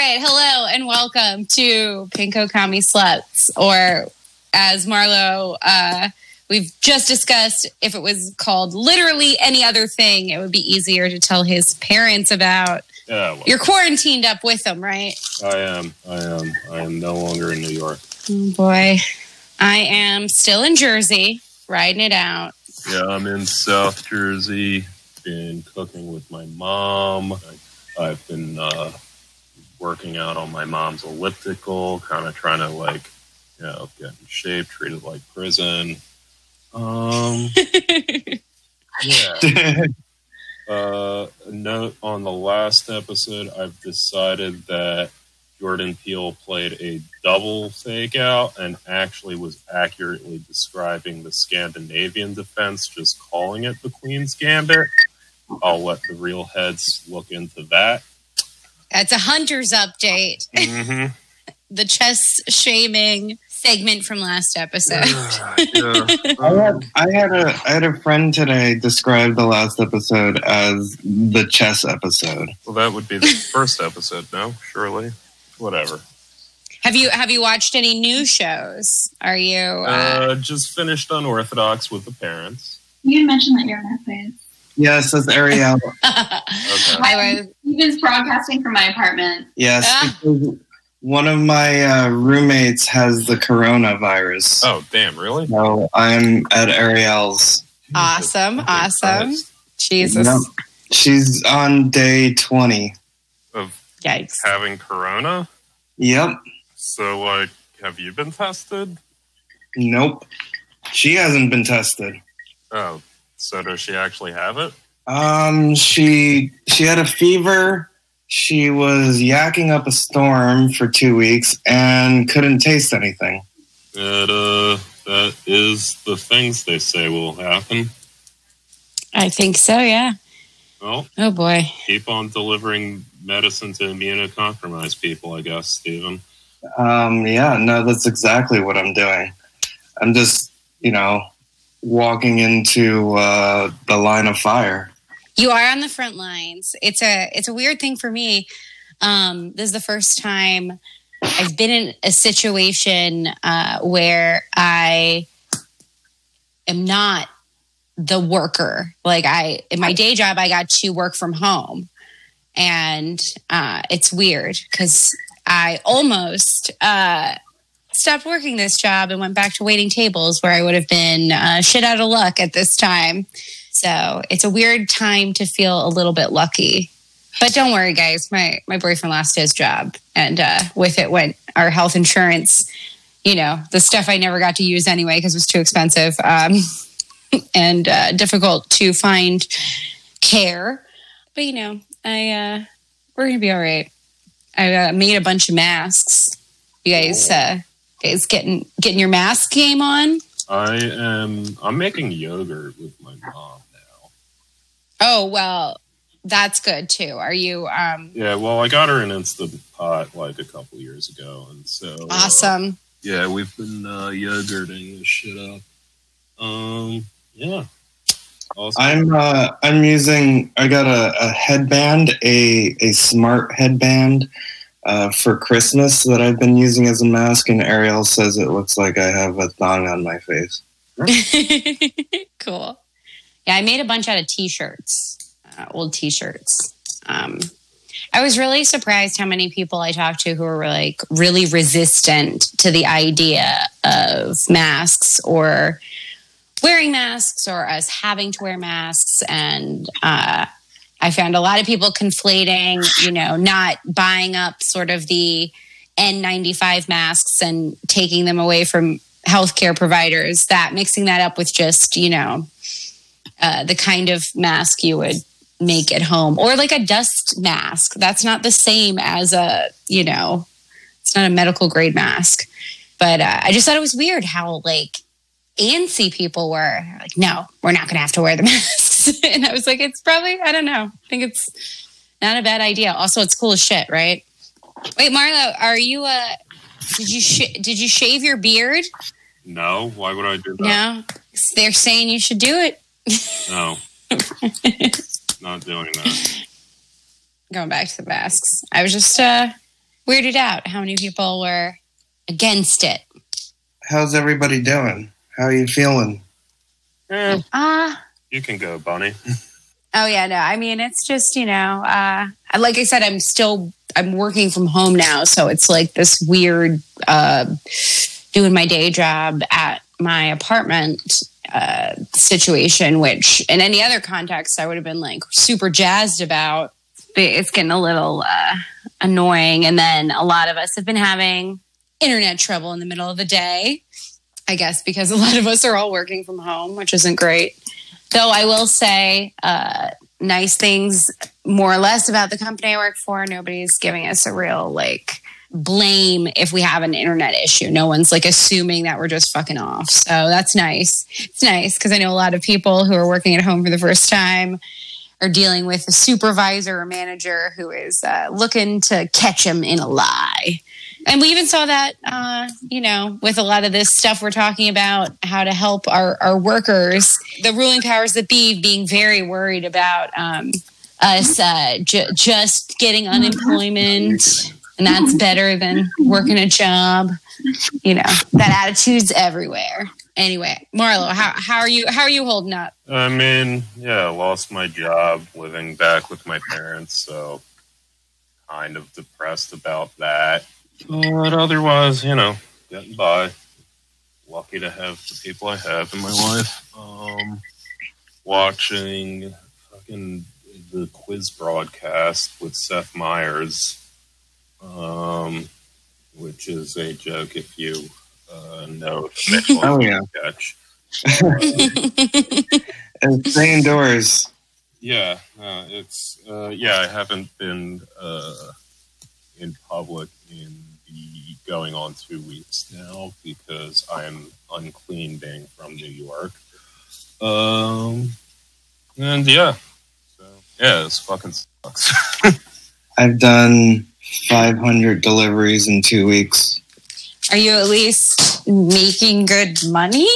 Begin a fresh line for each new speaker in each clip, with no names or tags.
Right, hello and welcome to Pinko Commie Sluts, or as Marlo, uh, we've just discussed, if it was called literally any other thing, it would be easier to tell his parents about.
Yeah, well,
You're quarantined up with them, right?
I am. I am. I am no longer in New York.
Oh boy, I am still in Jersey, riding it out.
Yeah, I'm in South Jersey. Been cooking with my mom. I've been uh, working out on my mom's elliptical, kind of trying to like, you know, get in shape, treat it like prison. Um, yeah. Uh, note on the last episode, I've decided that Jordan Peele played a double fake out and actually was accurately describing the Scandinavian defense, just calling it the Queen's Gambit. I'll let the real heads look into that.
That's a hunter's update.
Mm-hmm.
The chess shaming segment from last episode.
yeah.
I had, I had a I had a friend today describe the last episode as the chess episode.
Well, that would be the first episode, no? Surely. Whatever.
Have you have you watched any new shows? Are you? Uh,
Uh, just finished Unorthodox with the parents.
You mentioned that you're in that phase.
Yes, that's Ariel.
Okay.
I was.
Steven's broadcasting from my apartment.
Yes,
Ah.
because one of my uh, roommates has the coronavirus.
Oh, damn, really?
So I'm at Ariel's.
Awesome, awesome.
Christ.
Jesus.
Yep. She's on day twenty.
Of
Yikes.
having corona.
Yep.
So, like, have you been tested?
Nope. She hasn't been tested.
Oh, so does she actually have it?
Um, she she had a fever. She was yakking up a storm for two weeks and couldn't taste anything.
That uh, that is the things they say will happen.
I think so. Yeah.
Well,
Oh boy.
keep on delivering medicine to immunocompromised people, I guess, Stephen.
Um, yeah, no, that's exactly what I'm doing. I'm just, you know, walking into uh, the line of fire.
You are on the front lines. It's a it's a weird thing for me. Um, this is the first time I've been in a situation uh, where I am not the worker. Like I in my day job, I got to work from home, and uh, it's weird because I almost uh, stopped working this job and went back to waiting tables where I would have been uh, shit out of luck at this time. So it's a weird time to feel a little bit lucky. But don't worry, guys. My my boyfriend lost his job, and uh, with it went our health insurance. You know, the stuff I never got to use anyway because it was too expensive um, and uh, difficult to find care. But you know, I uh, we're gonna be all right. I uh, made a bunch of masks. You guys, uh, guys, getting getting your mask game on.
I am. I'm making yogurt with my mom now.
Oh well, that's good too. Are you um
Yeah, well, I got her an instant pot like a couple years ago, and so uh,
awesome?
yeah, we've been uh, yogurting this shit up. Um, yeah. Awesome.
I'm uh, I'm using. I got a, a headband, a a smart headband uh, for Christmas that I've been using as a mask, and Ariel says it looks like I have a thong on my face.
cool. Yeah, I made a bunch out of t-shirts, uh, old t-shirts. Um, I was really surprised how many people I talked to who were like really resistant to the idea of masks or wearing masks or us having to wear masks. And uh, I found a lot of people conflating, you know, not buying up sort of the N95 masks and taking them away from healthcare providers, that mixing that up with just, you know, uh, the kind of mask you would make at home or like a dust mask. That's not the same as a, you know, it's not a medical grade mask. But uh, I just thought it was weird how like antsy people were like, no, we're not going to have to wear the masks. and I was like, it's probably, I don't know. I think it's not a bad idea. Also, it's cool as shit, right? Wait, Marlo, are you, uh, did you, sh- did you shave your beard?
No, why would I do that?
No, they're saying you should do it.
No. Not doing that.
Going back to the masks, I was just uh, weirded out how many people were against it.
How's everybody doing? How are you feeling?
Ah,
you can go, Bonnie.
oh yeah, no. I mean, it's just you know, uh, like I said, I'm still I'm working from home now, so it's like this weird uh, doing my day job at my apartment uh, situation, which in any other context I would have been like super jazzed about. But it's getting a little uh, annoying, and then a lot of us have been having internet trouble in the middle of the day. I guess because a lot of us are all working from home, which isn't great. Though I will say, uh, nice things more or less about the company I work for. Nobody's giving us a real like blame if we have an internet issue. No one's like assuming that we're just fucking off. So that's nice. It's nice because I know a lot of people who are working at home for the first time are dealing with a supervisor or manager who is uh, looking to catch them in a lie. And we even saw that, uh, you know, with a lot of this stuff we're talking about, how to help our, our workers, the ruling powers that be being very worried about um, us uh, ju- just getting unemployment. And that's better than working a job. You know, that attitude's everywhere. Anyway, Marlo, how, how are you? How are you holding up?
I mean, yeah, I lost my job living back with my parents, so kind of depressed about that. But otherwise, you know, getting by. Lucky to have the people I have in my life. Um, watching fucking the quiz broadcast with Seth Meyers, um, which is a joke if you uh, know the
Oh, yeah.
sketch.
And stay indoors.
Yeah, uh, it's uh, yeah. I haven't been uh, in public going on two weeks now because I'm unclean being from New York. Um, and yeah, so yeah, this fucking sucks.
I've done 500 deliveries in two weeks.
Are you at least making good money?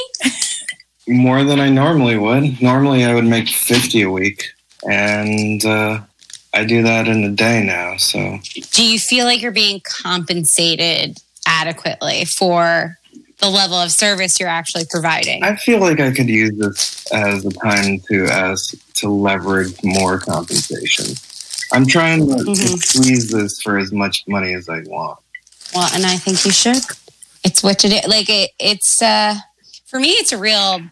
More than I normally would. Normally, I would make 50 a week. And uh, I do that in a day now. So
do you feel like you're being compensated adequately for the level of service you're actually providing?
I feel like I could use this as a time to as to leverage more compensation. I'm trying to, to
Mhm.
squeeze this for as much money as I want.
well, and I think you should. It's what to do. Like it, it's uh, for me, it's a real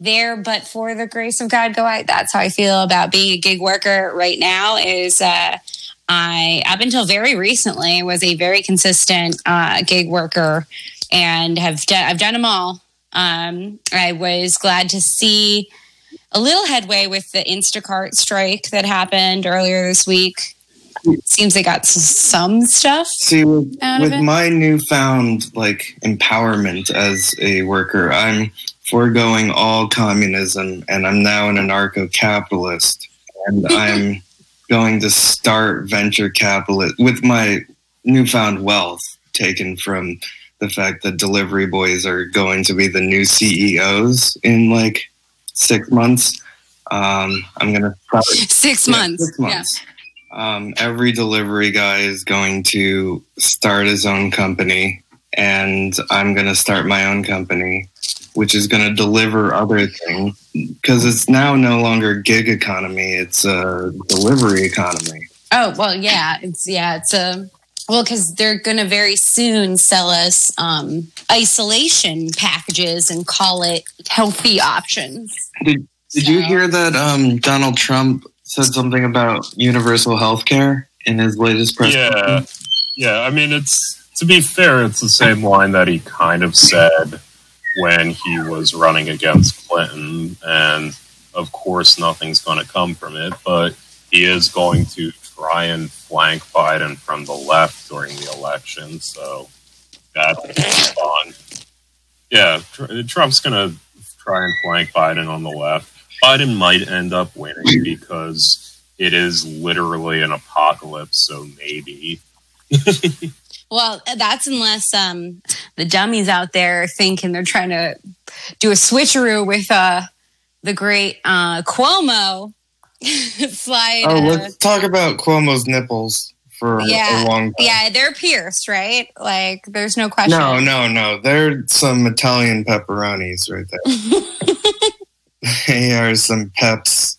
there, but for the grace of God, go i That's how I feel about being a gig worker right now. Is uh, I up until very recently was a very consistent uh, gig worker and have done I've done them all. Um, I was glad to see a little headway with the Instacart strike that happened earlier this week. Seems they got some stuff.
See, with, with my newfound like empowerment as a worker, I'm foregoing all communism, and I'm now an anarcho-capitalist, and I'm going to start venture capital with my newfound wealth taken from the fact that delivery boys are going to be the new CEOs in like six months. Um, I'm gonna probably
Six
yeah,
months.
Six months. Um, every delivery guy is going to start his own company, and I'm going to start my own company, which is going to deliver other things because it's now no longer gig economy; it's a delivery economy.
Oh well, yeah, it's yeah, it's a well because they're going to very soon sell us um, isolation packages and call it healthy options.
Did Did you hear that um, Donald Trump said something about universal health care in his latest press?
yeah,
conference?
yeah. I mean, it's to be fair, it's the same line that he kind of said when he was running against Clinton, and of course, nothing's going to come from it. But he is going to try and flank Biden from the left during the election. So that's fun. Yeah, Trump's going to try and flank Biden on the left. Biden might end up winning because it is literally an apocalypse. So maybe.
Well, that's unless um, the dummies out there are thinking they're trying to do a switcheroo with uh, the great uh, Cuomo. Slide.
Oh,
uh,
let's talk about Cuomo's nipples for
Yeah,
a long time.
yeah, they're pierced, right? Like, there's no question.
No, no, no. They're some Italian pepperonis right there. they are some peps.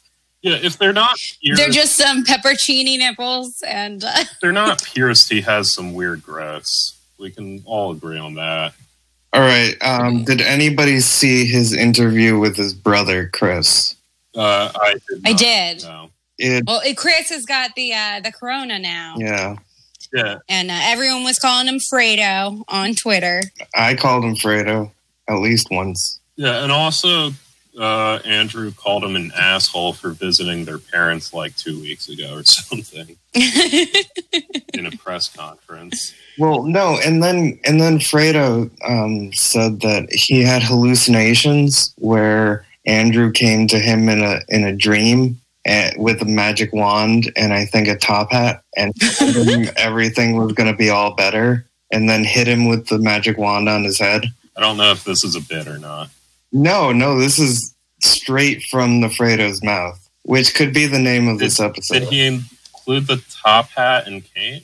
Yeah, if they're not pierced,
They're just some peppercini nipples, and uh,
they're not pierced, he has some weird growths. We can all agree on that.
All right. Um, did anybody see his interview with his brother, Chris?
Uh, I did.
I did.
know.
It,
well, it- Chris has got the uh, the corona now,
yeah.
Yeah,
and uh, everyone was calling him Fredo on Twitter.
I called him Fredo at least once.
yeah, and also uh, Andrew called him an asshole for visiting their parents like two weeks ago or something in a press conference.
Well, no, and then and then Fredo um, said that he had hallucinations where Andrew came to him in a in a dream eh, with a magic wand and I think a top hat and told him everything was going to be all better, and then hit him with the magic wand on his head.
I don't know if this is a bit or not.
No, no, this is straight from the Fredo's mouth, which could be the name of this episode.
Did he include the top hat and cape?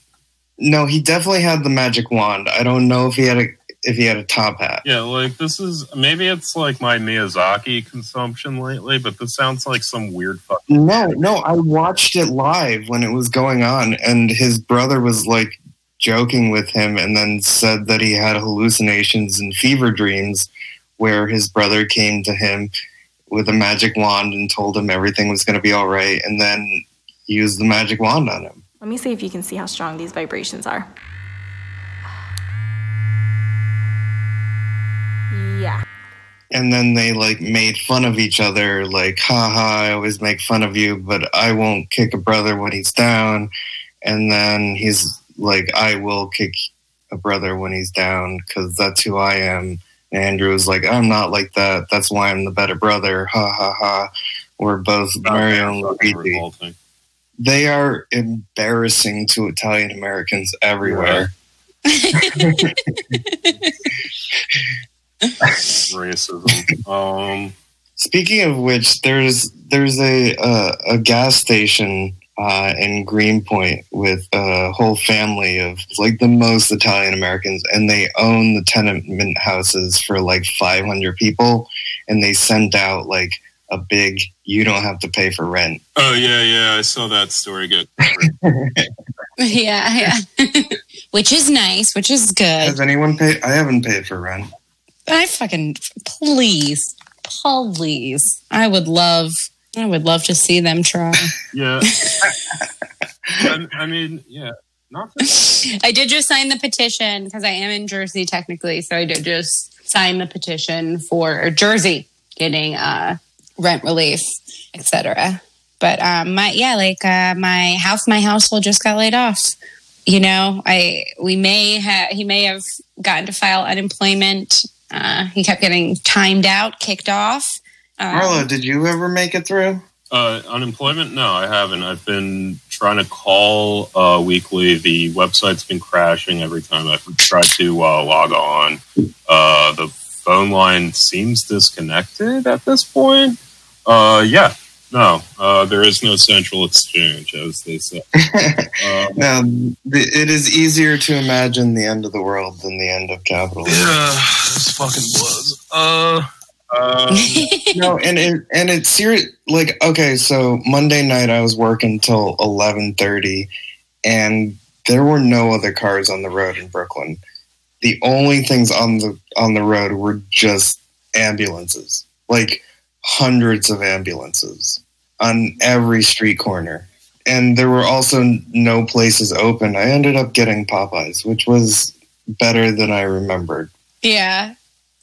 no, he definitely had the magic wand. I don't know if he had a if he had a top hat.
Yeah, like this is maybe it's like my Miyazaki consumption lately, but this sounds like some weird fucking.
No, no, I watched it live when it was going on, and his brother was like joking with him and then said that he had hallucinations and fever dreams where his brother came to him with a magic wand and told him everything was going to be all right, and then used the magic wand on him.
Let me see if you can see how strong these vibrations are. Yeah.
And then they like made fun of each other, like, haha, I always make fun of you, but I won't kick a brother when he's down. And then he's like, I will kick a brother when he's down because that's who I am. And Andrew was like, I'm not like that. That's why I'm the better brother. Ha ha ha. We're both Mario and Luigi. They are embarrassing to Italian Americans everywhere.
Racism. Um,
Speaking of which, there's there's a uh, a gas station uh, in Greenpoint with a whole family of like the most Italian Americans, and they own the tenement houses for like 500 people, and they send out like a big "you don't have to pay for rent."
oh yeah, yeah, I saw that story Good.
yeah, yeah. which is nice, which is good.
Has anyone paid? I haven't paid for rent.
I fucking please, please. I would love, I would love to see them try.
Yeah. I, I mean, yeah. Not
I did just sign the petition because I am in Jersey technically, so I did just sign the petition for Jersey getting uh, rent relief, etc. But um, my yeah, like uh, my half my household just got laid off. You know, I we may have he may have gotten to file unemployment. Uh, he kept getting timed out, kicked off. Um,
Marla, did you ever make it through?
uh, unemployment? No, I haven't. I've been trying to call uh, weekly. The website's been crashing every time I've tried to uh, log on. Uh, the phone line seems disconnected at this point. Uh, yeah. No, uh, there is no central exchange, as they say. Uh,
Now, it is easier to imagine the end of the world than the end of capitalism.
Yeah, this fucking blows. Um,
no, and it and it's serious. Like, okay, so Monday night I was working till eleven thirty, and there were no other cars on the road in Brooklyn. The only things on the on the road were just ambulances, like hundreds of ambulances on every street corner. And there were also no places open. I ended up getting Popeyes, which was better than I remembered
yeah.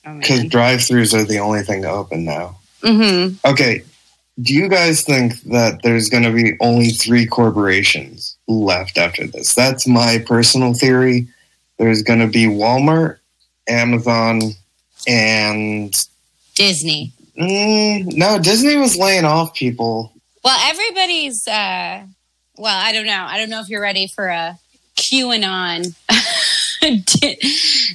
Oh,
because drive-throughs are the only thing open now.
hmm
Okay, Do you guys think that there's going to be only three corporations left after this? That's my personal theory. There's going to be Walmart, Amazon, and
Disney.
mm, no, Disney was laying off people.
Well, everybody's. uh Well, I don't know. I don't know if you're ready for a QAnon de-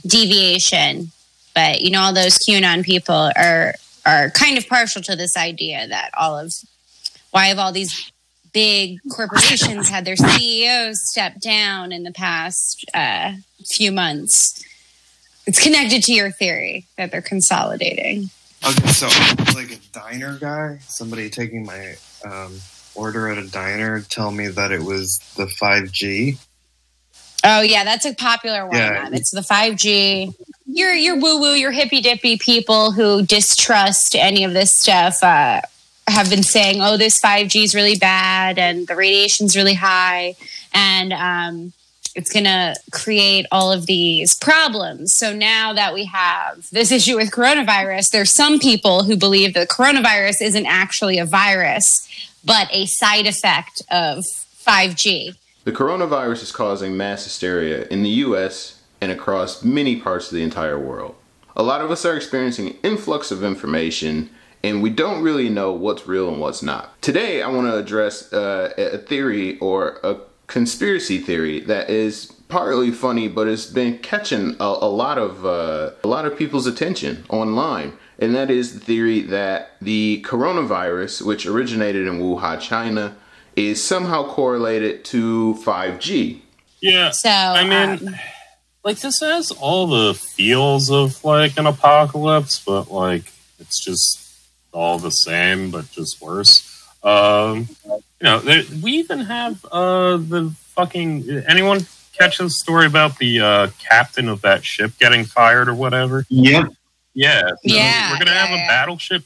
deviation, but you know, all those QAnon people are are kind of partial to this idea that all of why have all these big corporations had their CEOs step down in the past uh, few months. It's connected to your theory that they're consolidating.
Okay, so like a diner guy, somebody taking my um, order at a diner, tell me that it was the 5G.
Oh yeah, that's a popular one.
Yeah.
It's the five G. Your your woo woo, your hippy dippy people who distrust any of this stuff uh, have been saying, "Oh, this five G is really bad, and the radiation's really high, and um, it's going to create all of these problems." So now that we have this issue with coronavirus, there's some people who believe that coronavirus isn't actually a virus, but a side effect of five G.
The coronavirus is causing mass hysteria in the US and across many parts of the entire world. A lot of us are experiencing an influx of information and we don't really know what's real and what's not. Today, I want to address uh, a theory or a conspiracy theory that is partly funny, but it's been catching a, a lot of uh, a lot of people's attention online, and that is the theory that the coronavirus, which originated in Wuhan, China, is somehow correlated to 5G.
Yeah.
So
I mean,
um,
like this has all the feels of like an apocalypse, but like it's just all the same, but just worse. Um, you know, there, we even have uh, the fucking anyone catch the story about the uh, captain of that ship getting fired or whatever?
Yep.
Yeah, so
Yeah,
we're gonna
yeah,
have a battleship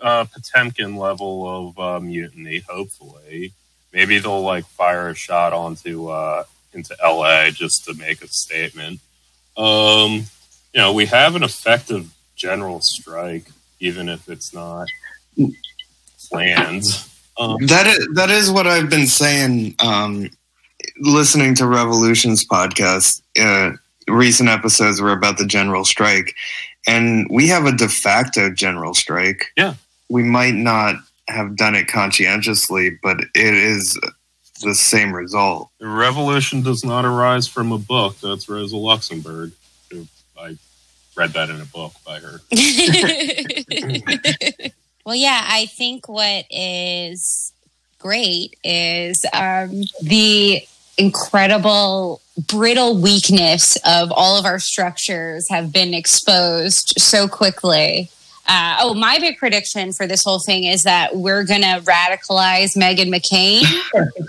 uh, Potemkin level of uh, mutiny. Hopefully, maybe they'll like fire a shot onto uh, into L.A. just to make a statement. Um, you know, we have an effective general strike, even if it's not planned. Um,
That is that is what I've been saying. Um, listening to Revolution's podcast, uh, recent episodes were about the general strike, and we have a de facto general strike.
Yeah.
we might not have done it conscientiously, but it is the same result.
the revolution does not arise from a book. That's Rosa Luxemburg. I read that in a book by her.
well, yeah, I think what is great is um, the incredible brittle weakness of all of our structures have been exposed so quickly. Uh, oh, my big prediction for this whole thing is that we're going to radicalize Meghan McCain.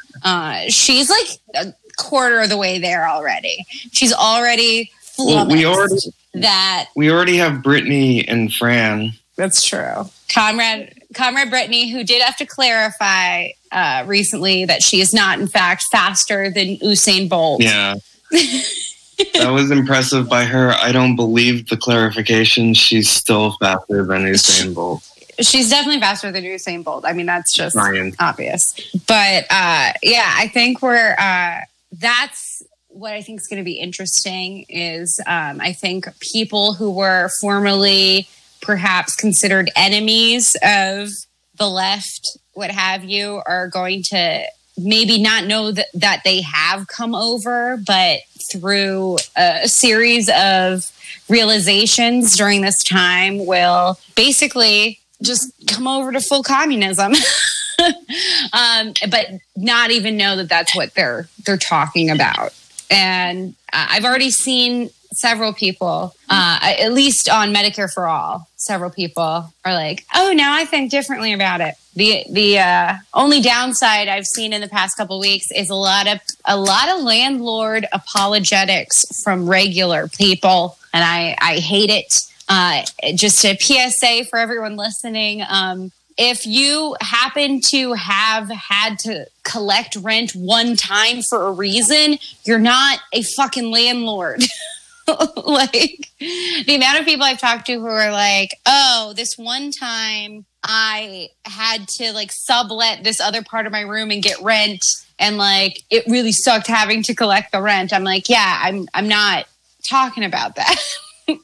uh, she's like a quarter of the way there already. She's already
Well, we already
that
we already have Britney and Fran.
that's true. Comrade Comrade Britney, who did have to clarify uh, recently that she is not, in fact, faster than Usain Bolt.
Yeah. that was impressive by her. I don't believe the clarification. She's still faster than Usain Bolt.
She's definitely faster than Usain Bolt. I mean, that's just
Science.
obvious. But uh, yeah, I think we're uh, that's what I think is going to be interesting. Is um, I think people who were formerly perhaps considered enemies of the left, what have you, are going to maybe not know that, that they have come over, but through a series of realizations during this time will basically just come over to full communism. um, but not even know that that's what they're they're talking about. And uh, I've already seen several people, uh, at least on Medicare for All, several people are like, "Oh, now I think differently about it." The the uh, only downside I've seen in the past couple weeks is a lot of a lot of landlord apologetics from regular people, and I I hate it. Uh, just a PSA for everyone listening. Um, if you happen to have had to collect rent one time for a reason, you're not a fucking landlord. like the amount of people I've talked to who are like, oh, this one time I had to like sublet this other part of my room and get rent and like it really sucked having to collect the rent. I'm like, yeah, I'm I'm not talking about that.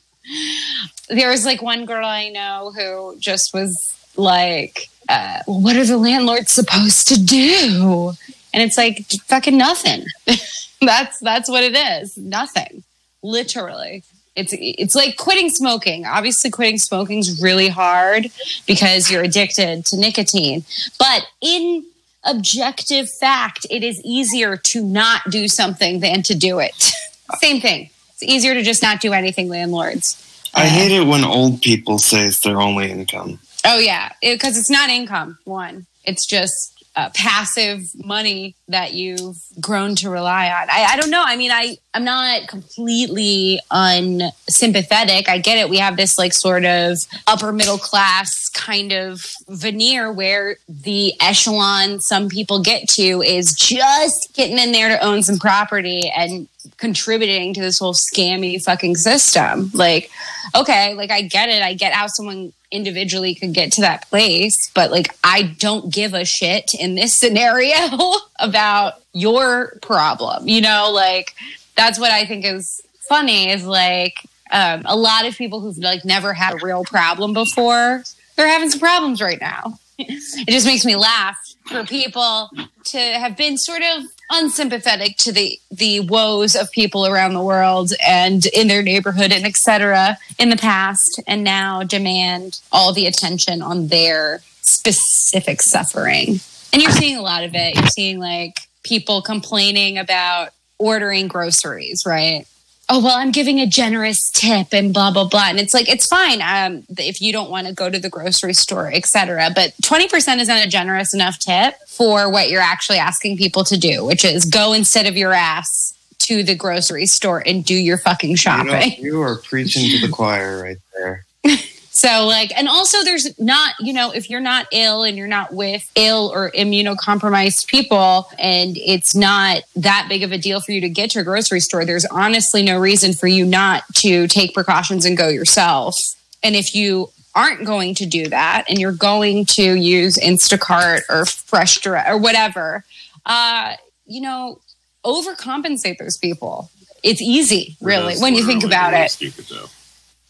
there was like one girl I know who just was like, uh, what are the landlords supposed to do? And it's like fucking nothing. that's that's what it is. Nothing. Literally. It's it's like quitting smoking. Obviously quitting smoking is really hard because you're addicted to nicotine. But in objective fact, it is easier to not do something than to do it. Same thing. It's easier to just not do anything, landlords.
I hate it when old people say it's their only income.
Oh yeah, because it's not income. One, it's just uh, passive money that you've grown to rely on. I, I don't know. I mean, I I'm not completely unsympathetic. I get it. We have this like sort of upper middle class kind of veneer where the echelon some people get to is just getting in there to own some property and contributing to this whole scammy fucking system. Like, okay, like I get it. I get how someone individually could get to that place, but like I don't give a shit in this scenario about your problem. You know, like that's what I think is funny is like um, a lot of people who've like never had a real problem before, they're having some problems right now. it just makes me laugh for people to have been sort of unsympathetic to the the woes of people around the world and in their neighborhood and etc in the past and now demand all the attention on their specific suffering. And you're seeing a lot of it. You're seeing like people complaining about ordering groceries right oh well i'm giving a generous tip and blah blah blah and it's like it's fine um, if you don't want to go to the grocery store etc but 20% isn't a generous enough tip for what you're actually asking people to do which is go instead of your ass to the grocery store and do your fucking
You, know,
shopping
you are preaching to the choir right there.
so like and also there's not you know if you're not ill and you're not with ill or immunocompromised people and it's not that big of a deal for you to get to a grocery store there's honestly no reason for you not to take precautions and go yourself. And if you aren't going to do that and you're going to use instacart or fresh direct or whatever uh you know overcompensate those people. It's easy really when you think about
really
it.
Stupid.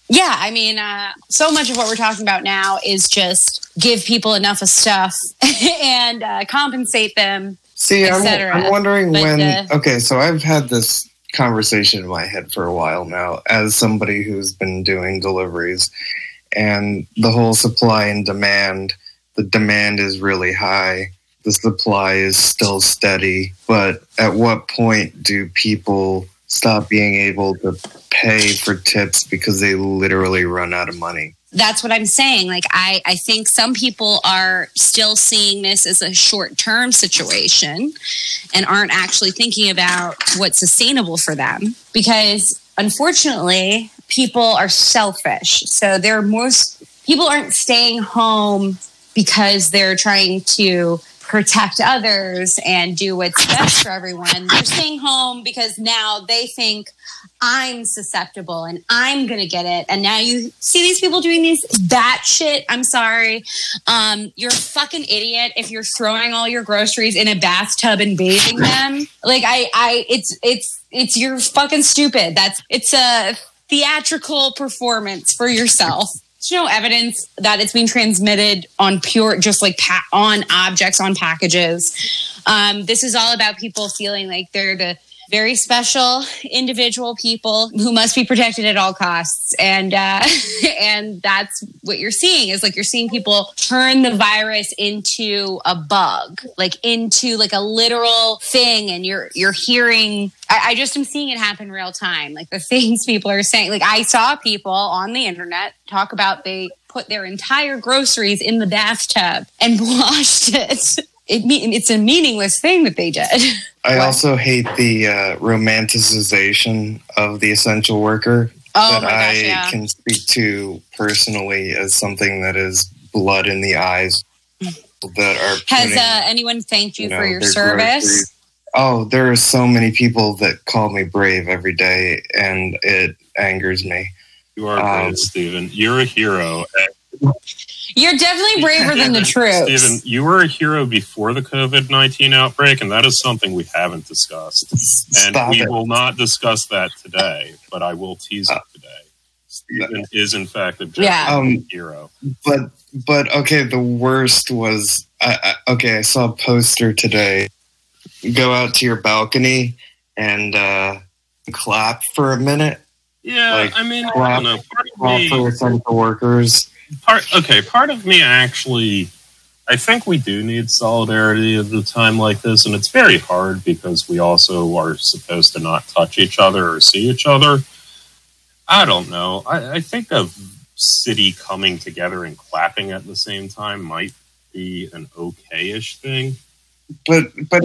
Yeah, I mean, uh, so much of what we're talking about now is just give people enough of stuff and uh, compensate them.
See, I'm. I'm wondering
But,
when.
uh,
okay, so I've had this conversation in my head for a while now as somebody who's been doing deliveries and the whole supply and demand. The demand is really high, the supply is still steady. But at what point do people stop being able to pay for tips because they literally run out of money?
That's what I'm saying. Like, I, I think some people are still seeing this as a short term situation and aren't actually thinking about what's sustainable for them because unfortunately, people are selfish. So they're most people aren't staying home because they're trying to protect others and do what's best for everyone. They're staying home because now they think I'm susceptible and I'm gonna get it. And now you see these people doing these that shit. I'm sorry. Um, you're a fucking idiot if you're throwing all your groceries in a bathtub and bathing them. Like I, I, it's, it's, it's you're fucking stupid. That's it's a theatrical performance for yourself. There's no evidence that it's being transmitted on pure, just like pa- on objects, on packages. Um, this is all about people feeling like they're the very special individual people who must be protected at all costs. And uh, and that's what you're seeing is like you're seeing people turn the virus into a bug like into like a literal thing. And you're you're hearing I, I just am seeing it happen real time like the things people are saying. Like i saw people on the internet talk about they put their entire groceries in the bathtub and washed it it mean it's a meaningless thing that they did
I also hate the uh, romanticization of the essential worker
Oh
that
my gosh,
I
yeah.
can speak to personally as something that is blood in the eyes that are
Has
putting,
uh, anyone thanked you,
you
for
know,
your service?
groceries- Oh, there are so many people that call me brave every day, and it angers me.
You are
Um,
great, Steven. You're a hero. And
You're definitely braver than the troops.
Steven, you were a hero before the COVID 19 outbreak, and that is something we haven't discussed. And
Stop
we
it.
will not discuss that today, but I will tease it today. Steven is, in fact, a
Yeah.
Um,
hero.
but but okay the worst was I, I, okay i saw a poster today go out to your balcony and uh clap for a minute
Yeah,
Like,
I mean, I
clap-
don't know. Part of
clap
me,
for essential workers
part okay part of me actually i think we do need solidarity at a time like this and it's very hard because we also are supposed to not touch each other or see each other. I don't know. I, I think a city coming together and clapping at the same time might be an okay-ish thing.
But but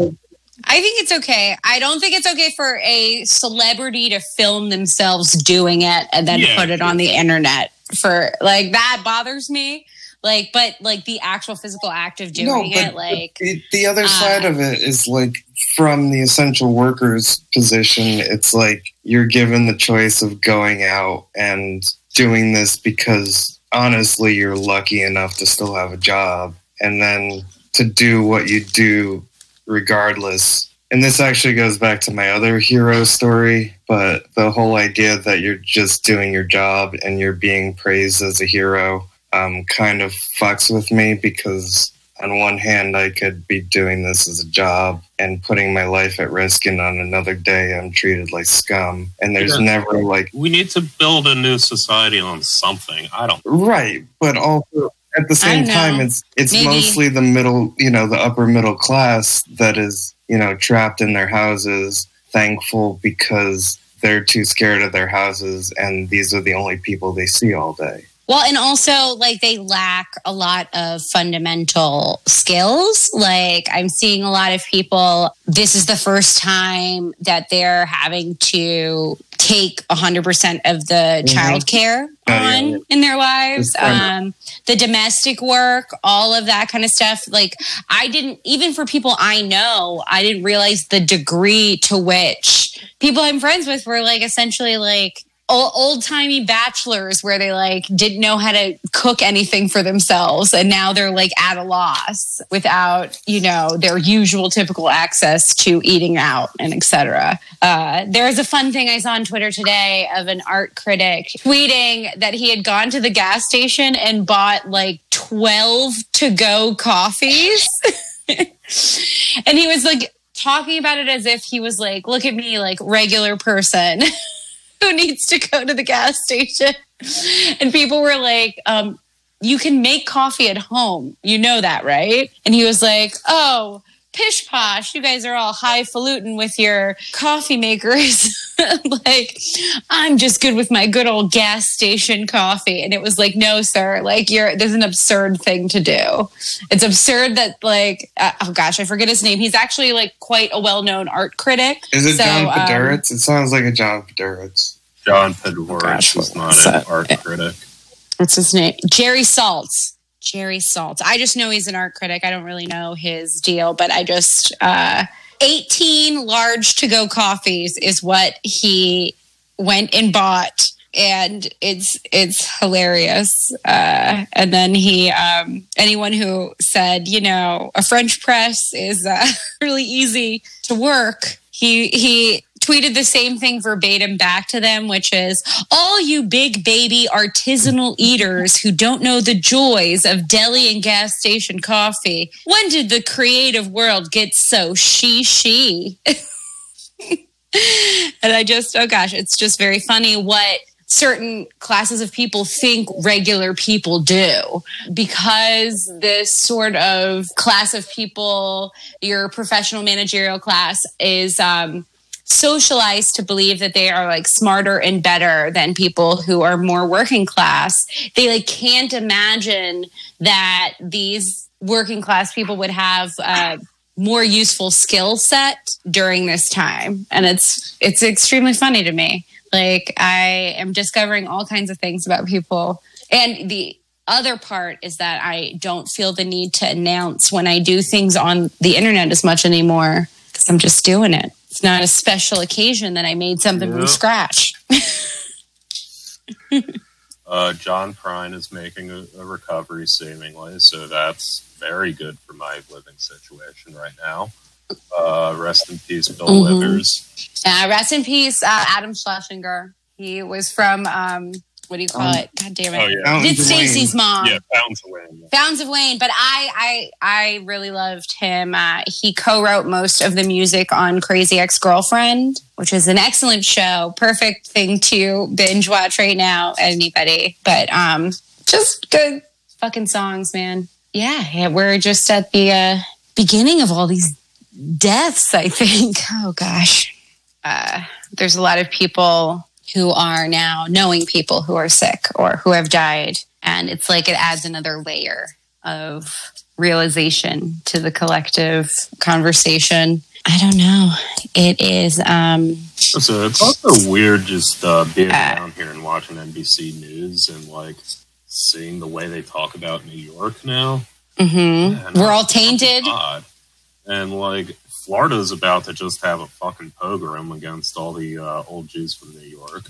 I think it's okay. I don't think it's okay for a celebrity to film themselves doing it and then
Yeah,
put it on the internet for like that bothers me. Like, but like the actual physical act of doing
but
it, like
the, the other
uh,
side of it is like from the essential workers position it's like you're given the choice of going out and doing this because honestly you're lucky enough to still have a job and then to do what you do regardless and this actually goes back to my other hero story but the whole idea that you're just doing your job and you're being praised as a hero um, kind of fucks with me because on one hand, I could be doing this as a job and putting my life at risk, and on another day, I'm treated like scum. And there's
Yeah.
never like
we need to build a new society on something i don't
right, but also at the same time, it's it's
Maybe-
mostly the middle, you know, the upper middle class that is, you know, trapped in their houses, thankful because they're too scared of their houses, and these are the only people they see all day.
Well, and also like they lack a lot of fundamental skills. Like I'm seeing a lot of people, this is the first time that they're having to take 100% of the childcare
Oh, yeah,
on
yeah.
in their lives. Um, the domestic work, all of that kind of stuff. Like I didn't, even for people I know, I didn't realize the degree to which people I'm friends with were like essentially like, old timey bachelors where they like didn't know how to cook anything for themselves and now they're like at a loss without you know their usual typical access to eating out and etc uh, there was a fun thing i saw on twitter today of an art critic tweeting that he had gone to the gas station and bought like 12 to go coffees. And he was like talking about it as if he was like look at me like regular person who needs to go to the gas station. And people were like, um, you can make coffee at home. You know that, right? And he was like, oh, pish posh. You guys are all highfalutin with your coffee makers. like, I'm just good with my good old gas station coffee. And it was like, no, sir, like you're, there's an absurd thing to do. It's absurd that like, uh, oh gosh, I forget his name. He's actually like quite a well-known art critic.
Is it
So,
John
um,
it sounds like a John Podhoretz.
john Podhoretz
gosh,
is not an art critic
what's his name? Jerry Saltz. Jerry Salt. I just know he's an art critic. I don't really know his deal, but I just uh 18 large to go coffees is what he went and bought and it's it's hilarious uh and then he um anyone who said you know a french press is uh, really easy to work he he tweeted the same thing verbatim back to them which is all you big baby artisanal eaters who don't know the joys of deli and gas station coffee. When did the creative world get so she she and I just, oh gosh, it's just very funny what certain classes of people think regular people do. Because this sort of class of people, your professional managerial class, is um, socialized to believe that they are like smarter and better than people who are more working class. They like can't imagine that these working class people would have. Uh, more useful skill set during this time and it's it's extremely funny to me like i am discovering all kinds of things about people and the other part is that i don't feel the need to announce when i do things on the internet as much anymore because i'm just doing it it's not a special occasion that i made something
Yeah.
from scratch
Uh, John Prine is making a, a recovery seemingly, so that's very good for my living situation right now. Uh, rest in peace, Bill
Mhm.
Withers.
Uh, rest in peace, uh, Adam Schlesinger. He was from um, what do you call
Um,
it? God damn it!
Oh yeah,
It's. Stacy's mom.
yeah, Pounds of Wayne.
Fountains of Wayne, but I I I really loved him. Uh, he co-wrote most of the music on Crazy Ex-Girlfriend, which is an excellent show. Perfect thing to binge watch right now, anybody. But um just good fucking songs, man. Yeah, yeah we're just at the uh, beginning of all these deaths, I think. Oh gosh. Uh, there's a lot of people who are now knowing people who are sick or who have died. And it's like it adds another layer of realization to the collective conversation. I don't know. It is um
So it's also weird just uh, being
Uh,
down here and watching NBC News and like seeing the way they talk about New York now.
mhm.
Man,
we're all tainted.
And like Florida's about to just have a fucking pogrom against all the uh, old Jews from New York.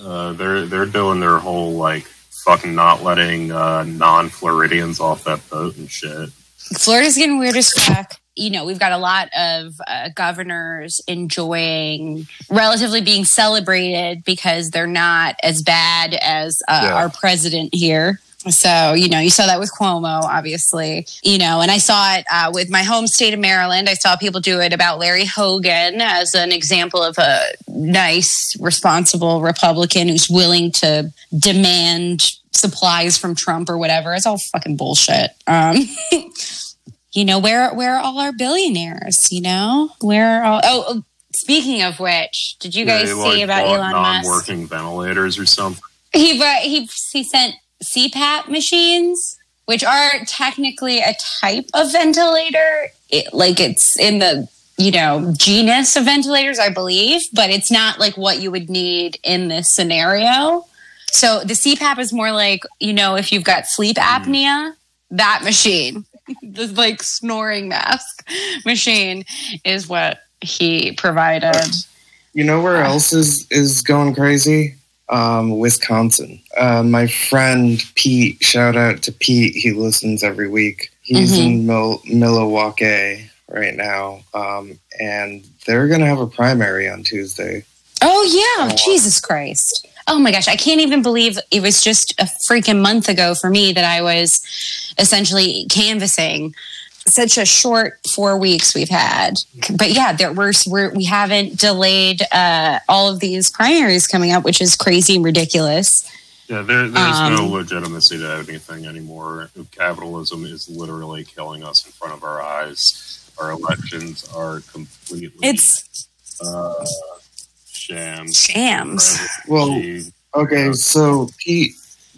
Uh, they're they're doing their whole like fucking not letting uh, non-Floridians off that boat and shit.
Florida's getting weird as fuck. You know, we've got a lot of uh, governors enjoying relatively being celebrated because they're not as bad as uh,
Yeah.
our president here. So, you know, you saw that with Cuomo, obviously, you know, and I saw it uh, with my home state of Maryland. I saw people do it about Larry Hogan as an example of a nice, responsible Republican who's willing to demand supplies from Trump or whatever. It's all fucking bullshit. Um, you know where where are all our billionaires you know where are all oh, oh speaking of which did you guys
They,
see
like,
about elon musk
non-working ventilators or something.
he but he he sent cpap machines which are technically a type of ventilator. It, like it's in the you know genus of ventilators i believe but it's not like what you would need in this scenario. So the cpap is more like you know if you've got sleep mm-hmm. apnea that machine the like snoring mask machine is what he provided.
You know where else is is going crazy? Um, Wisconsin. Uh, my friend Pete. Shout out to Pete. He listens every week. He's in Mil- Milwaukee right now, um, and they're gonna have a primary on Tuesday.
Oh yeah, Jesus Christ. Oh my gosh, I can't even believe it was just a freaking month ago for me that I was essentially canvassing. Such a short four weeks we've had, but yeah, there we're, we're we haven't delayed uh, all of these primaries coming up, which is crazy and ridiculous.
Yeah, there, there's no
Um,
legitimacy to anything anymore. Capitalism is literally killing us in front of our eyes. Our elections are completely
It's
uh, shams.
shams.
Well, Okay, so Pete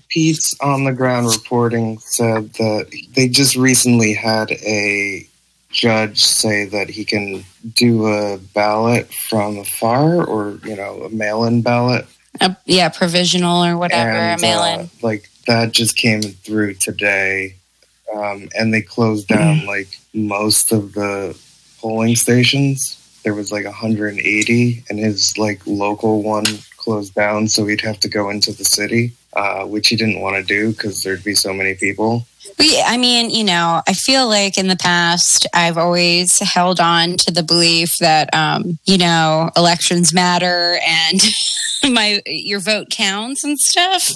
Pete's on the ground reporting said that they just recently had a judge say that he can do a ballot from afar or you know a mail-in ballot.
Uh, yeah, provisional or whatever,
and
a mail in.
uh, like that just came through today. Um, and they closed down like most of the polling stations. There was like 180 and his like local one closed down so he'd have to go into the city uh, which he didn't want to do because there'd be so many people
I mean, you know, I feel like in the past, I've always held on to the belief that, um, you know, elections matter and my your vote counts and stuff.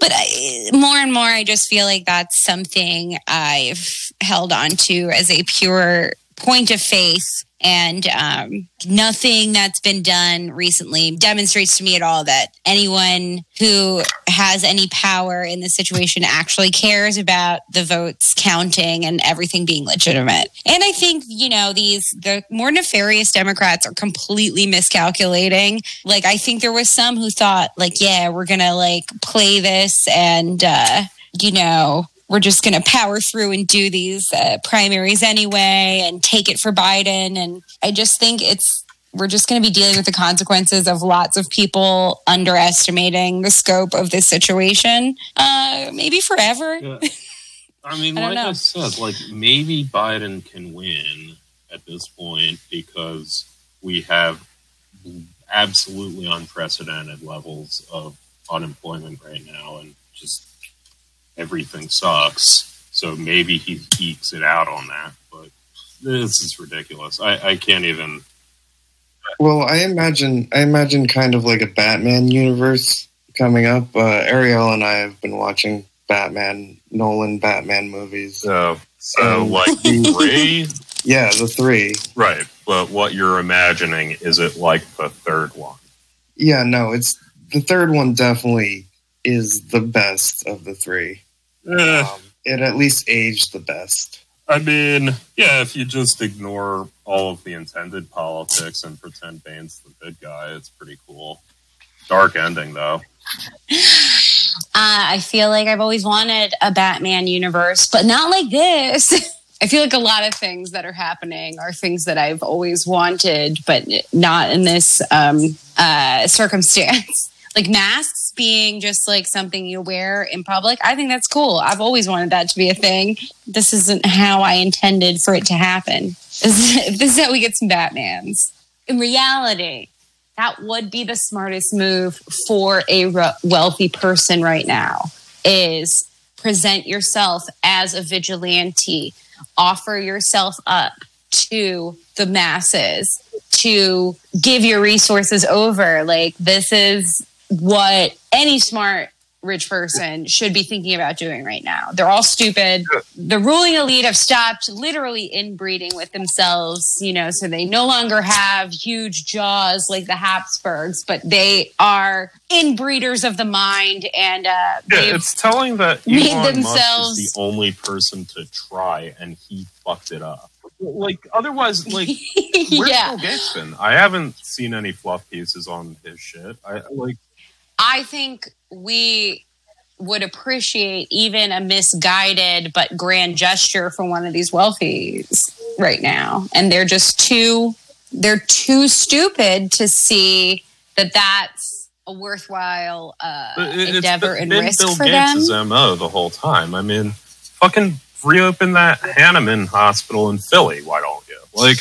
But I, more and more, I just feel like that's something I've held on to as a pure point of faith. And um, nothing that's been done recently demonstrates to me at all that anyone who has any power in this situation actually cares about the votes counting and everything being legitimate. And I think, you know, these the more nefarious Democrats are completely miscalculating. Like I think there was some who thought like, yeah, we're going to like play this and uh, you know, we're just going to power through and do these uh, primaries anyway and take it for Biden. And I just think it's, we're just going to be dealing with the consequences of lots of people underestimating the scope of this situation, uh, maybe forever.
Yeah. I mean,
I
like I
know.
said, like maybe Biden can win at this point because we have absolutely unprecedented levels of unemployment right now and just everything sucks. So maybe he ekes it out on that, but this is ridiculous. I, I can't even.
Well, I imagine I imagine kind of like a Batman universe coming up. Uh, Ariel and I have been watching Batman Nolan Batman movies.
So, so like three,
Yeah, the three.
right? But what you're imagining is it like the third one?
Yeah, no, it's the third one. Definitely is the best of the three.
Eh,
Um, it at least aged the best.
I mean, yeah, if you just ignore all of the intended politics and pretend Bane's the good guy, it's pretty cool. Dark ending though.
Uh, I feel like I've always wanted a Batman universe, but not like this. I feel like a lot of things that are happening are things that I've always wanted, but not in this um, uh, circumstance. like masks being just like something you wear in public. I think that's cool. I've always wanted that to be a thing. This isn't how I intended for it to happen. This is, how we get some Batmans. In reality, that would be the smartest move for a re- wealthy person right now is present yourself as a vigilante offer yourself up to the masses to give your resources over like this is what any smart rich person should be thinking about doing right now they're all stupid the ruling elite have stopped literally inbreeding with themselves, you know, so they no longer have huge jaws like the Habsburgs, but they are inbreeders of the mind and uh,
Yeah, it's telling that Elon Musk is the only person to try, and he fucked it up. Like otherwise, like where's
yeah.
Bill Gates been? I haven't seen any fluff pieces on his shit. I like.
I think we would appreciate even a misguided but grand gesture from one of these wealthies right now. And they're just too they're too stupid to see that that's a worthwhile uh,
it's
endeavor
been
and
been
risk
Bill
for them.
Gates' mo the whole time. I mean, fucking reopen that Hahnemann Hospital in Philly. Why don't you? Like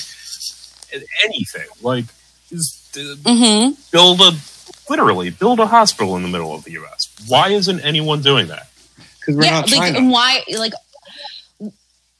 anything. Like just uh,
hmm
build a literally build a hospital in the middle of the U.S. Why isn't anyone doing that?
Because we're
Yeah,
not
like
China.
and why like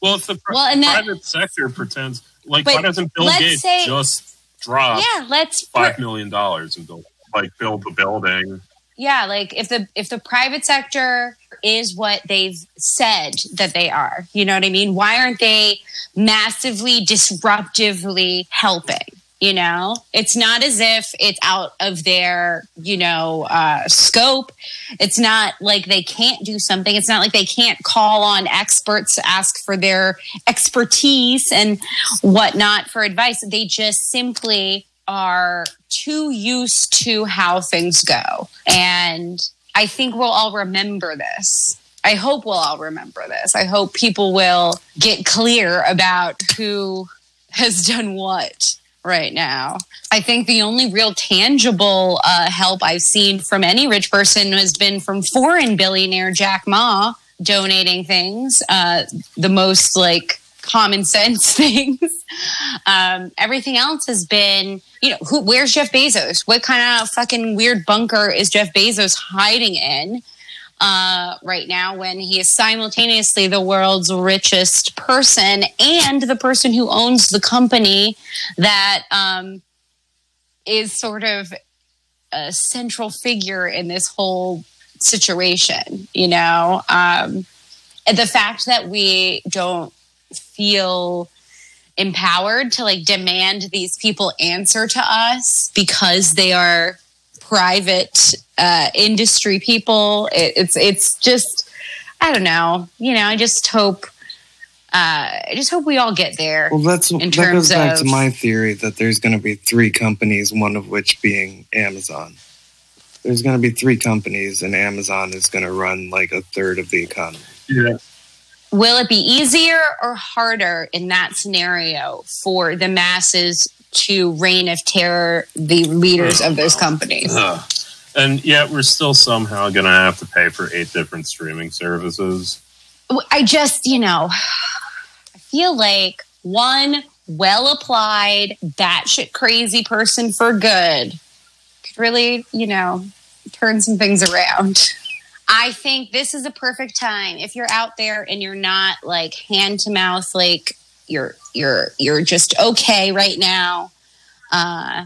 Well, if the pri-
Well, and that-
private sector pretends like why doesn't Bill Gates
say-
just drop
yeah, let's
five million dollars and build like build the building?
yeah like if the if the private sector is what they've said that they are you know what i mean why aren't they massively disruptively helping you know? It's not as if it's out of their you know uh, scope. It's not like they can't do something. It's not like they can't call on experts to ask for their expertise and whatnot for advice. They just simply are too used to how things go. And i think we'll all remember this. I hope we'll all remember this. I hope people will get clear about who has done what right now. I think the only real tangible uh, help I've seen from any rich person has been from foreign billionaire Jack Ma donating things. Uh, the most like common sense things. Um, everything else has been, you know, who? Where's Jeff Bezos? What kind of fucking weird bunker is Jeff Bezos hiding in? Uh, right now when he is simultaneously the world's richest person and the person who owns the company that um, is sort of a central figure in this whole situation. You know, um, the fact that we don't feel empowered to like demand these people answer to us because they are private uh, industry people. It, it's it's just I don't know. You know, I just hope. Uh, I just hope we all get there.
Well, that's
in
that
terms
goes back to my theory that there's going to be three companies, one of which being Amazon. There's going to be three companies, and Amazon is going to run like a third of the economy.
Yeah.
Will it be easier or harder in that scenario for the masses to reign of terror the leaders of those companies?
Ugh. And yet, we're still somehow going to have to pay for eight different streaming services.
I just, you know, I feel like one well applied, batshit crazy person for good could really, you know, turn some things around. I think this is a perfect time if you're out there and you're not like hand to mouth, like you're you're you're just okay right now, uh,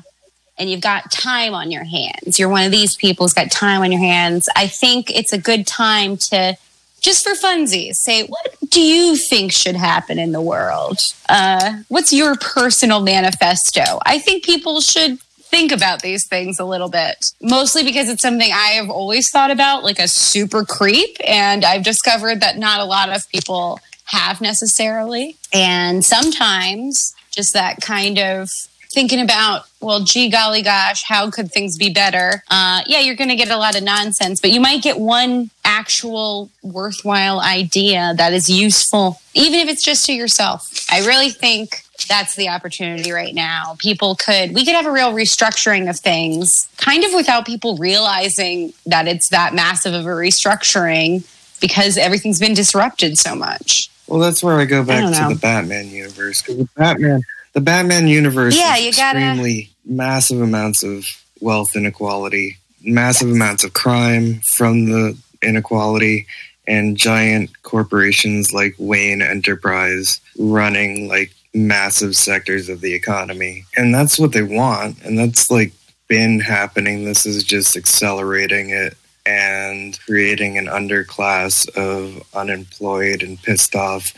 and you've got time on your hands. You're one of these people who's got time on your hands. I think it's a good time to just for funsies say what do you think should happen in the world uh, what's your personal manifesto i think people should think about these things a little bit mostly because it's something i have always thought about like a super creep and i've discovered that not a lot of people have necessarily and sometimes just that kind of thinking about well gee golly gosh how could things be better? Uh, yeah you're going to get a lot of nonsense but you might get one actual worthwhile idea that is useful even if it's just to yourself. I really think that's the opportunity right now. People could we could have a real restructuring of things kind of without people realizing that it's that massive of a restructuring because everything's been disrupted so much.
Well, that's where I go back
don't
to the Batman universe. 'Cause the Batman, the Batman universe,
Yeah,
is
you gotta-
extremely massive amounts of wealth inequality, massive amounts of crime from the inequality, and giant corporations like Wayne Enterprise running like massive sectors of the economy, and that's what they want, and that's like been happening. This is just accelerating it and creating an underclass of unemployed and pissed off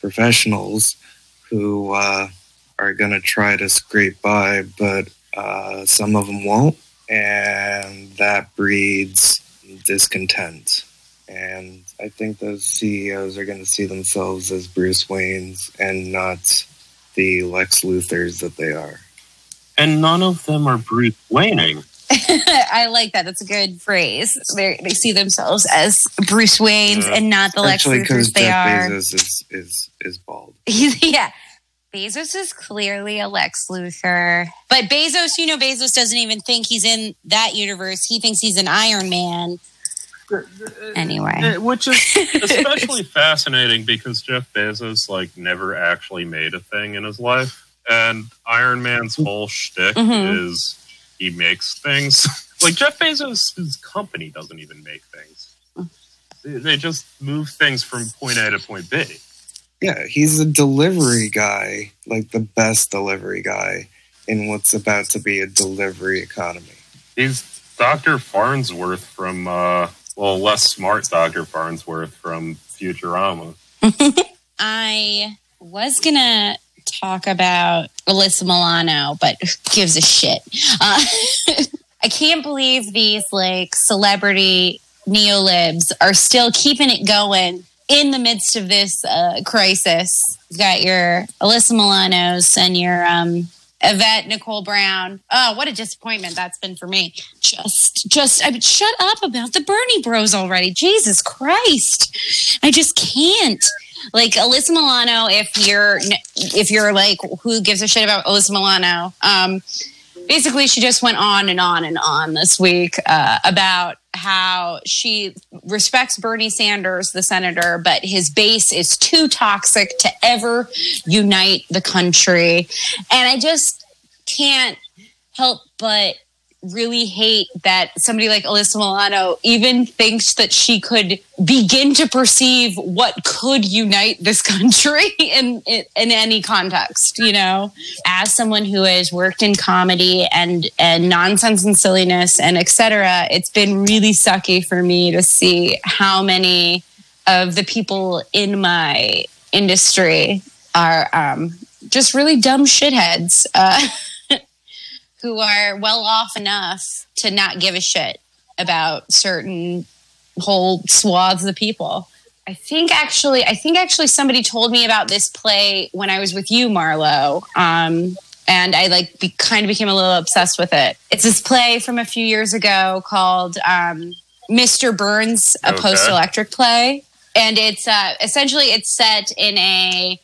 professionals who uh, are going to try to scrape by, but uh, some of them won't. And that breeds discontent. And I think those CEOs are going to see themselves as Bruce Waynes and not the Lex Luthors that they are.
And none of them are Bruce Wayning.
I like that. That's a good phrase. They they see themselves as Bruce Wayne's
Yeah.
and not the Lex
Actually, because
Luthors they
Jeff
are.
Bezos is, is, is bald.
yeah. Bezos is clearly a Lex Luthor. But Bezos, you know, Bezos doesn't even think he's in that universe. He thinks he's an Iron Man. Anyway.
Which is especially fascinating because Jeff Bezos like never actually made a thing in his life. And Iron Man's whole shtick
Mhm.
is he makes things. like Jeff Bezos' company doesn't even make things. They- They just move things from point A to point B.
Yeah, he's a delivery guy, like the best delivery guy in what's about to be a delivery economy.
He's Dr. Farnsworth from uh well less smart Dr. Farnsworth from Futurama.
I was gonna talk about Alyssa Milano, but who gives a shit. Uh, I can't believe these like celebrity neolibs are still keeping it going in the midst of this uh, crisis. You've got your Alyssa Milanos and your um, Yvette Nicole Brown. Oh, what a disappointment that's been for me. Just, just, I mean, shut up about the Bernie Bros already. Jesus Christ, I just can't like Alyssa Milano, if you're if you're like who gives a shit about Alyssa Milano, um, basically she just went on and on and on this week uh, about how she respects Bernie Sanders, the senator, but his base is too toxic to ever unite the country, and I just can't help but really hate that somebody like Alyssa Milano even thinks that she could begin to perceive what could unite this country in, in in any context. You know, as someone who has worked in comedy and and nonsense and silliness and etc., it's been really sucky for me to see how many of the people in my industry are um, just really dumb shitheads. Uh, who are well off enough to not give a shit about certain whole swaths of people. I think actually, I think actually somebody told me about this play when I was with you, Marlo. Um, and I like be, kind of became a little obsessed with it. It's this play from a few years ago called um, Mr. Burns, a
Okay.
post-electric play, and it's uh, essentially it's set in a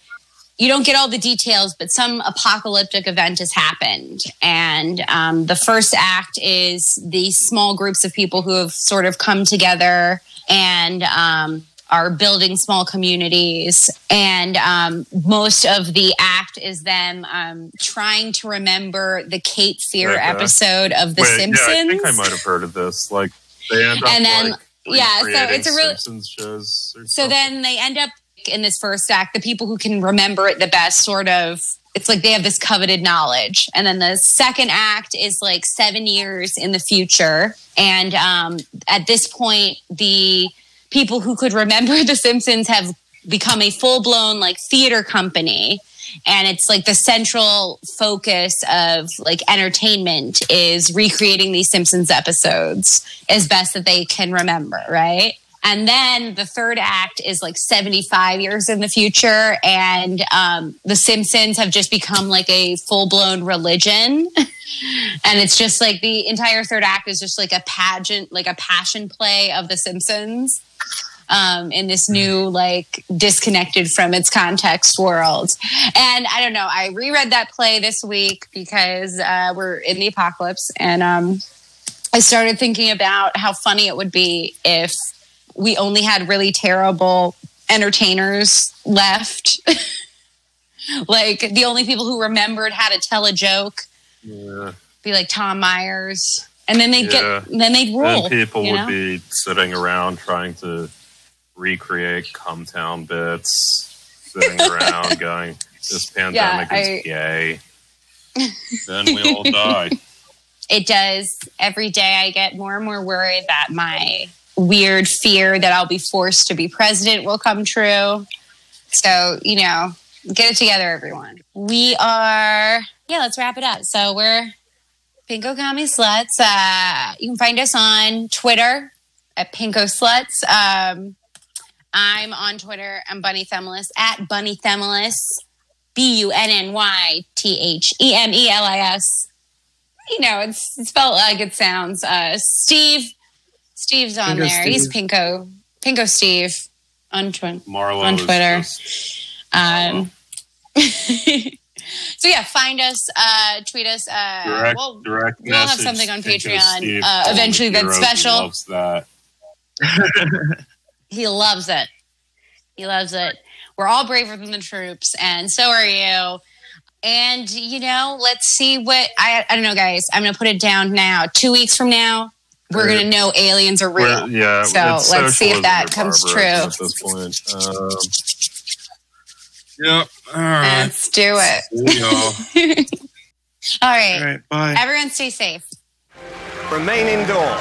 you don't get all the details, but some apocalyptic event has happened. And um, the first act is these small groups of people who have sort of come together and um, are building small communities. And um, most of the act is them um, trying to remember the Cape Fear
Okay.
episode of The
Wait,
Simpsons.
yeah, I think I might have heard of this. Like they end up
And then-
like,
yeah, so it's a really-
shows.
So
something.
then they end up in this first act, the people who can remember it the best sort of it's like they have this coveted knowledge. And then the second act is like seven years in the future. And um, at this point, the people who could remember The Simpsons have become a full blown like theater company. And it's like the central focus of like entertainment is recreating these Simpsons episodes as best that they can remember, right? And then the third act is like 75 years in the future. And um, the Simpsons have just become like a full blown religion. and it's just like the entire third act is just like a pageant, like a passion play of the Simpsons um, in this new, like disconnected from its context world. And I don't know, I reread that play this week because uh, we're in the apocalypse. And um, I started thinking about how funny it would be if we only had really terrible entertainers left. like the only people who remembered how to tell a joke
yeah.
be like Tom Myers. And then they
Yeah.
get then they'd rule.
Then people would
know?
be sitting around trying to recreate Cumtown bits, sitting around going, "This pandemic
I-
is gay." then we all die.
it does every day i get more and more worried that my weird fear that i'll be forced to be president will come true. So you know get it together everyone. We are yeah let's wrap it up. So we're pinko commie sluts uh, you can find us on twitter at pinko sluts. Um, i'm on twitter i'm bunny themelis at bunny themelis b-u-n-n-y-t-h-e-m-e-l-i-s you know, it's, it's spelled like it sounds. Uh, Steve, Steve's on
Pinko
there. He's
Steve.
Pinko, Pinko Steve on Twitter.
Marlo
On Twitter. Um, so yeah, find us, uh, tweet us. Uh,
direct,
well,
direct
we'll have something on
Pinko
Patreon,
Steve,
uh, eventually that's
heroes. He
special.
Loves that.
he loves it. He loves it. We're all braver than the troops, and so are you. And you know, let's see what I I don't know, guys. I'm gonna put it down now. Two weeks from now, we're gonna know aliens are real.
We're- yeah,
So let's see if that comes true.
At this point. Um, yep. All right.
Let's do it.
See y'all.
All right.
All right, bye.
Everyone stay safe.
Remain indoors.